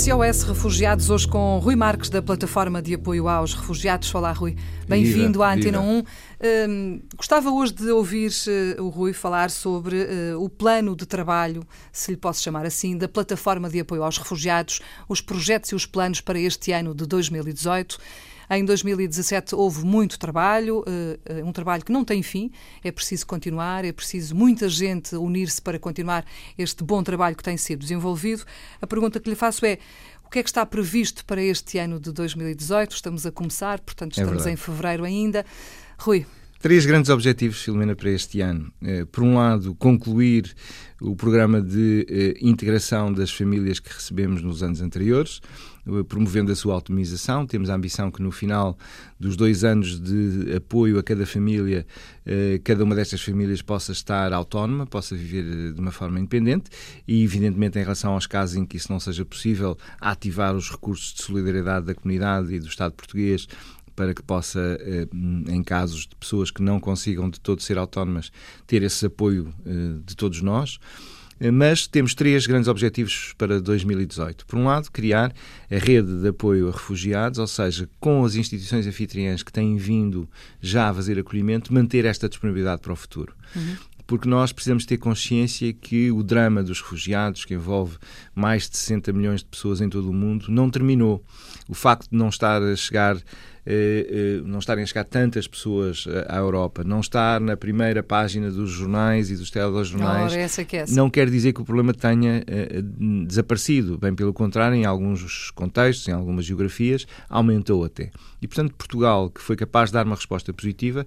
SOS Refugiados, hoje com Rui Marques, da Plataforma de Apoio aos Refugiados. Olá, Rui. Bem-vindo à Antena 1. Uh, gostava hoje de ouvir uh, o Rui falar sobre uh, o plano de trabalho, se lhe posso chamar assim, da Plataforma de Apoio aos Refugiados, os projetos e os planos para este ano de 2018. Em 2017 houve muito trabalho, uh, um trabalho que não tem fim, é preciso continuar, é preciso muita gente unir-se para continuar este bom trabalho que tem sido desenvolvido. A pergunta que lhe faço é: o que é que está previsto para este ano de 2018? Estamos a começar, portanto, é estamos é em fevereiro ainda. Rui. Três grandes objetivos, Filomena, para este ano. Eh, por um lado, concluir o programa de integração das famílias que recebemos nos anos anteriores. Eh, promovendo a sua autonomização. Temos a ambição que no final dos dois anos de apoio a cada família, eh, cada uma destas famílias possa estar autónoma, possa viver eh, de uma forma independente e, evidentemente, em relação aos casos em que isso não seja possível, ativar os recursos de solidariedade da comunidade e do Estado português para que possa, em casos de pessoas que não consigam de todo ser autónomas, ter esse apoio de todos nós. Mas temos três grandes objetivos para 2018. Por um lado, criar a rede de apoio a refugiados, ou seja, com as instituições anfitriãs que têm vindo já a fazer acolhimento, manter esta disponibilidade para o futuro. Uhum porque nós precisamos ter consciência que o drama dos refugiados, que envolve mais de 60 milhões de pessoas em todo o mundo, não terminou. O facto de não estar a chegar eh, eh, não estarem a chegar tantas pessoas eh, à Europa, não estar na primeira página dos jornais e dos telejornais, essa que é essa. não quer dizer que o problema tenha desaparecido. Bem pelo contrário, em alguns contextos, em algumas geografias, aumentou até. E, portanto, Portugal, que foi capaz de dar uma resposta positiva,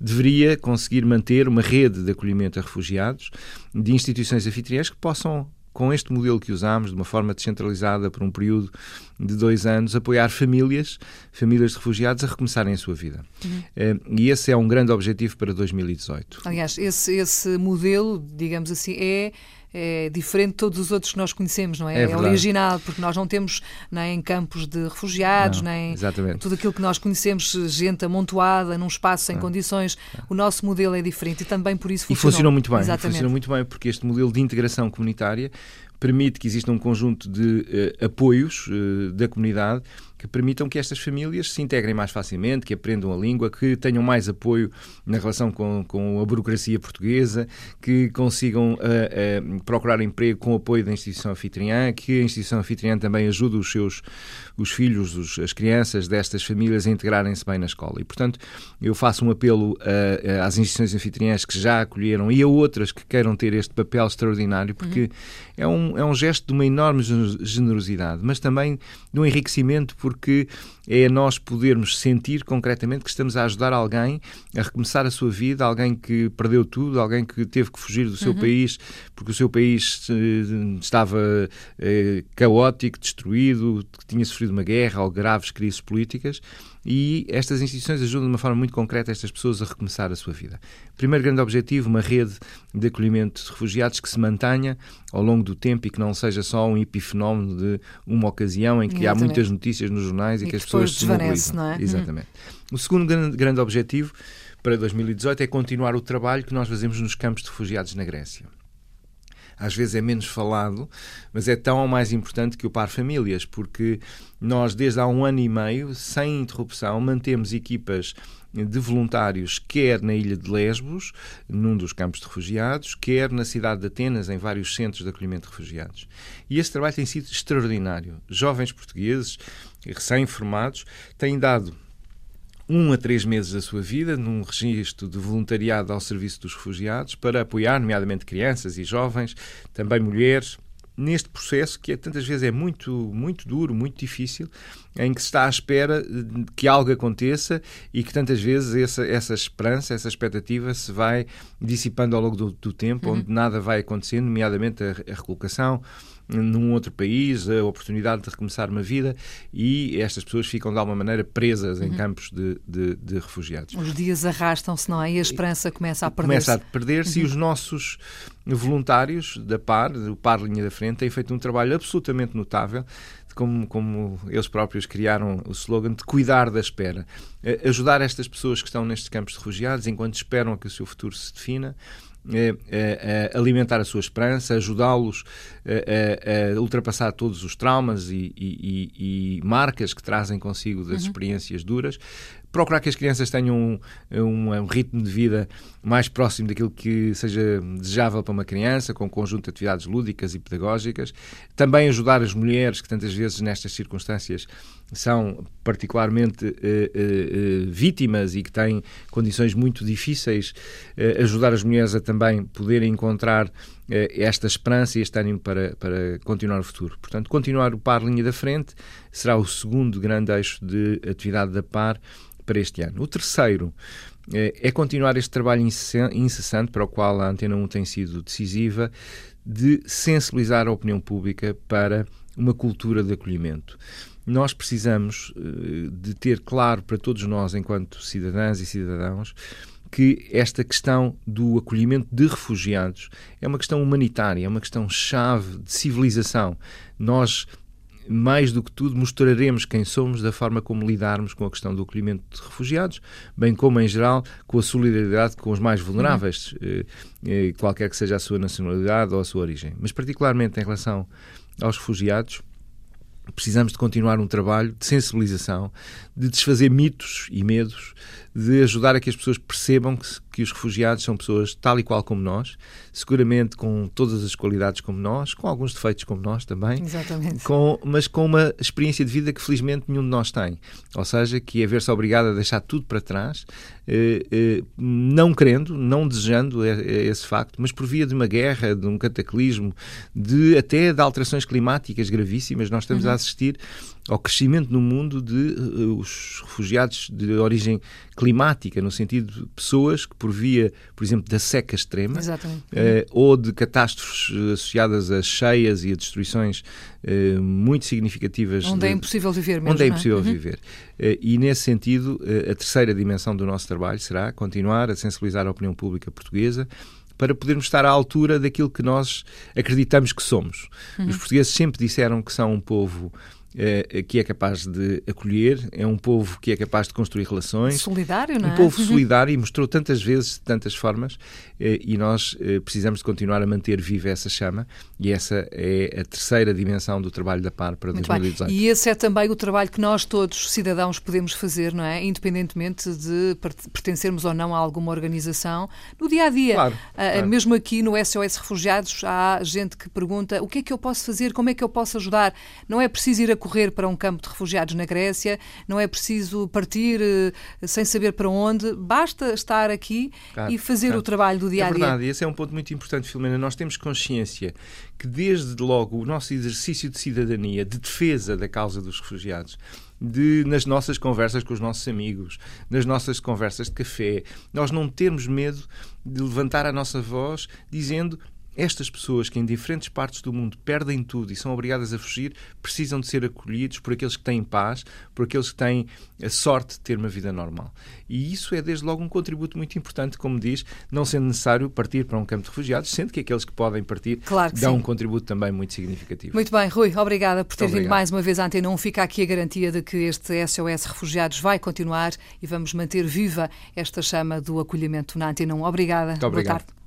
deveria conseguir manter uma rede de acolhimento a refugiados de instituições anfitriãs que possam com este modelo que usámos, de uma forma descentralizada por um período de dois anos, apoiar famílias, famílias de refugiados a recomeçarem a sua vida. Uhum. E esse é um grande objetivo para 2018. Aliás, esse, esse modelo, digamos assim, é é diferente de todos os outros que nós conhecemos, não é? É, é original, porque nós não temos nem campos de refugiados, não, nem exatamente. tudo aquilo que nós conhecemos, gente amontoada num espaço sem não. condições. O nosso modelo é diferente e também por isso funcionou. E funcionou muito bem. Exatamente. Funcionou muito bem porque este modelo de integração comunitária permite que exista um conjunto de uh, apoios uh, da comunidade que permitam que estas famílias se integrem mais facilmente, que aprendam a língua, que tenham mais apoio na relação com, com a burocracia portuguesa, que consigam uh, procurar emprego com o apoio da instituição anfitriã, que a instituição anfitriã também ajude os seus os filhos, os, as crianças destas famílias a integrarem-se bem na escola. E, portanto, eu faço um apelo uh, às instituições anfitriãs que já acolheram e a outras que queiram ter este papel extraordinário, porque uhum. é, um, é um gesto de uma enorme generosidade, mas também de um enriquecimento, porque é nós podermos sentir concretamente que estamos a ajudar alguém a recomeçar a sua vida, alguém que perdeu tudo, alguém que teve que fugir do seu uhum. país porque o seu país eh, estava eh, caótico, destruído, que tinha sofrido uma guerra ou graves crises políticas e estas instituições ajudam de uma forma muito concreta estas pessoas a recomeçar a sua vida. Primeiro grande objetivo, uma rede de acolhimento de refugiados que se mantenha ao longo do tempo e que não seja só um epifenómeno de uma ocasião em que Exatamente. há muitas notícias nos jornais e, e que, que, as pessoas se mobilizam. Não é? Exatamente. Hum. O segundo grande, grande objetivo para 2018 é continuar o trabalho que nós fazemos nos campos de refugiados na Grécia às vezes é menos falado, mas é tão ou mais importante que o par famílias, porque nós, desde há um ano e meio, sem interrupção, mantemos equipas de voluntários, quer na ilha de Lesbos, num dos campos de refugiados, quer na cidade de Atenas, em vários centros de acolhimento de refugiados. E esse trabalho tem sido extraordinário. Jovens portugueses, recém-formados, têm dado um a três meses da sua vida num registro de voluntariado ao serviço dos refugiados para apoiar, nomeadamente, crianças e jovens, também mulheres, neste processo que é, tantas vezes é muito, muito duro, muito difícil, em que se está à espera que algo aconteça e que tantas vezes essa, essa esperança, essa expectativa se vai dissipando ao longo do, do tempo, uhum. onde nada vai acontecendo, nomeadamente a, a recolocação, num outro país, a oportunidade de recomeçar uma vida e estas pessoas ficam de alguma maneira presas em uhum. campos de, de, de, refugiados. Os dias arrastam-se, não é? E a esperança começa a perder-se. Começa a perder-se uhum. e os nossos voluntários da PAR, do PAR Linha da Frente, têm feito um trabalho absolutamente notável como, como eles próprios criaram o slogan de cuidar da espera. Ajudar estas pessoas que estão nestes campos de refugiados enquanto esperam que o seu futuro se defina, alimentar a sua esperança, ajudá-los a, a, ultrapassar todos os traumas e, e, e, marcas que trazem consigo das uhum. experiências duras, procurar que as crianças tenham um, um, um, ritmo de vida mais próximo daquilo que seja desejável para uma criança, com um conjunto de atividades lúdicas e pedagógicas. Também ajudar as mulheres que tantas vezes nestas circunstâncias são particularmente uh, uh, uh, vítimas e que têm condições muito difíceis, ajudar as mulheres a também poderem encontrar esta esperança e este ânimo para, para continuar o futuro. Portanto, continuar o par linha da frente será o segundo grande eixo de atividade da par para este ano. O terceiro é continuar este trabalho incessante para o qual a Antena 1 tem sido decisiva de sensibilizar a opinião pública para uma cultura de acolhimento nós precisamos eh, de ter claro para todos nós, enquanto cidadãs e cidadãos, que esta questão do acolhimento de refugiados é uma questão humanitária, é uma questão chave de civilização. Nós mais do que tudo, mostraremos quem somos da forma como lidarmos com a questão do acolhimento de refugiados, bem como, em geral, com a solidariedade com os mais vulneráveis, uhum. eh, qualquer que seja a sua nacionalidade ou a sua origem. Mas, particularmente em relação aos refugiados, precisamos de continuar um trabalho de sensibilização, de desfazer mitos e medos, de ajudar a que as pessoas percebam que, que os refugiados são pessoas tal e qual como nós, seguramente com todas as qualidades como nós, com alguns defeitos como nós também, Exatamente. Com, mas com uma experiência de vida que felizmente nenhum de nós tem. Ou seja, que é ver-se obrigado a deixar tudo para trás, eh, eh, não querendo, não desejando esse facto, mas por via de uma guerra, de um cataclismo, de até de alterações climáticas gravíssimas, nós estamos uhum. a assistir ao crescimento no mundo de uh, os refugiados de origem climática, no sentido de pessoas que, por via, por exemplo, da seca extrema uh, ou de catástrofes associadas a cheias e a destruições uh, muito significativas. Onde é de, é impossível viver mesmo. Onde é impossível é? viver. e, nesse sentido, a terceira dimensão do nosso trabalho será continuar a sensibilizar a opinião pública portuguesa para podermos estar à altura daquilo que nós acreditamos que somos. Uhum. Os portugueses sempre disseram que são um povo é, que é capaz de acolher, é um povo que é capaz de construir relações. Solidário, não é? Um povo solidário e mostrou tantas vezes, de tantas formas, eh, e nós eh, precisamos de continuar a manter viva essa chama, e essa é a terceira dimensão do trabalho da PAR para Muito 2018. Bem. E esse é também o trabalho que nós todos, cidadãos, podemos fazer, não é? Independentemente de pertencermos ou não a alguma organização, no dia a dia. Claro, ah, claro. Mesmo aqui no SOS Refugiados, há gente que pergunta o que é que eu posso fazer, como é que eu posso ajudar. Não é preciso ir a correr para um campo de refugiados na Grécia, não é preciso partir uh, sem saber para onde, basta estar aqui claro, e fazer claro. o trabalho do dia a dia. É verdade, e esse é um ponto muito importante, Filomena. Nós temos consciência que desde logo o nosso exercício de cidadania, de defesa da causa dos refugiados, de, nas nossas conversas com os nossos amigos, nas nossas conversas de café, nós não termos medo de levantar a nossa voz dizendo estas pessoas que em diferentes partes do mundo perdem tudo e são obrigadas a fugir, precisam de ser acolhidos por aqueles que têm paz, por aqueles que têm a sorte de ter uma vida normal. E isso é desde logo um contributo muito importante, como diz, não sendo necessário partir para um campo de refugiados, sendo que aqueles que podem partir claro dão sim. um contributo também muito significativo. Muito bem, Rui, obrigada por ter vindo mais uma vez à Antena 1. Fica aqui a garantia de que este SOS Refugiados vai continuar e vamos manter viva esta chama do acolhimento na Antena 1. Obrigada. Muito obrigado. Boa tarde.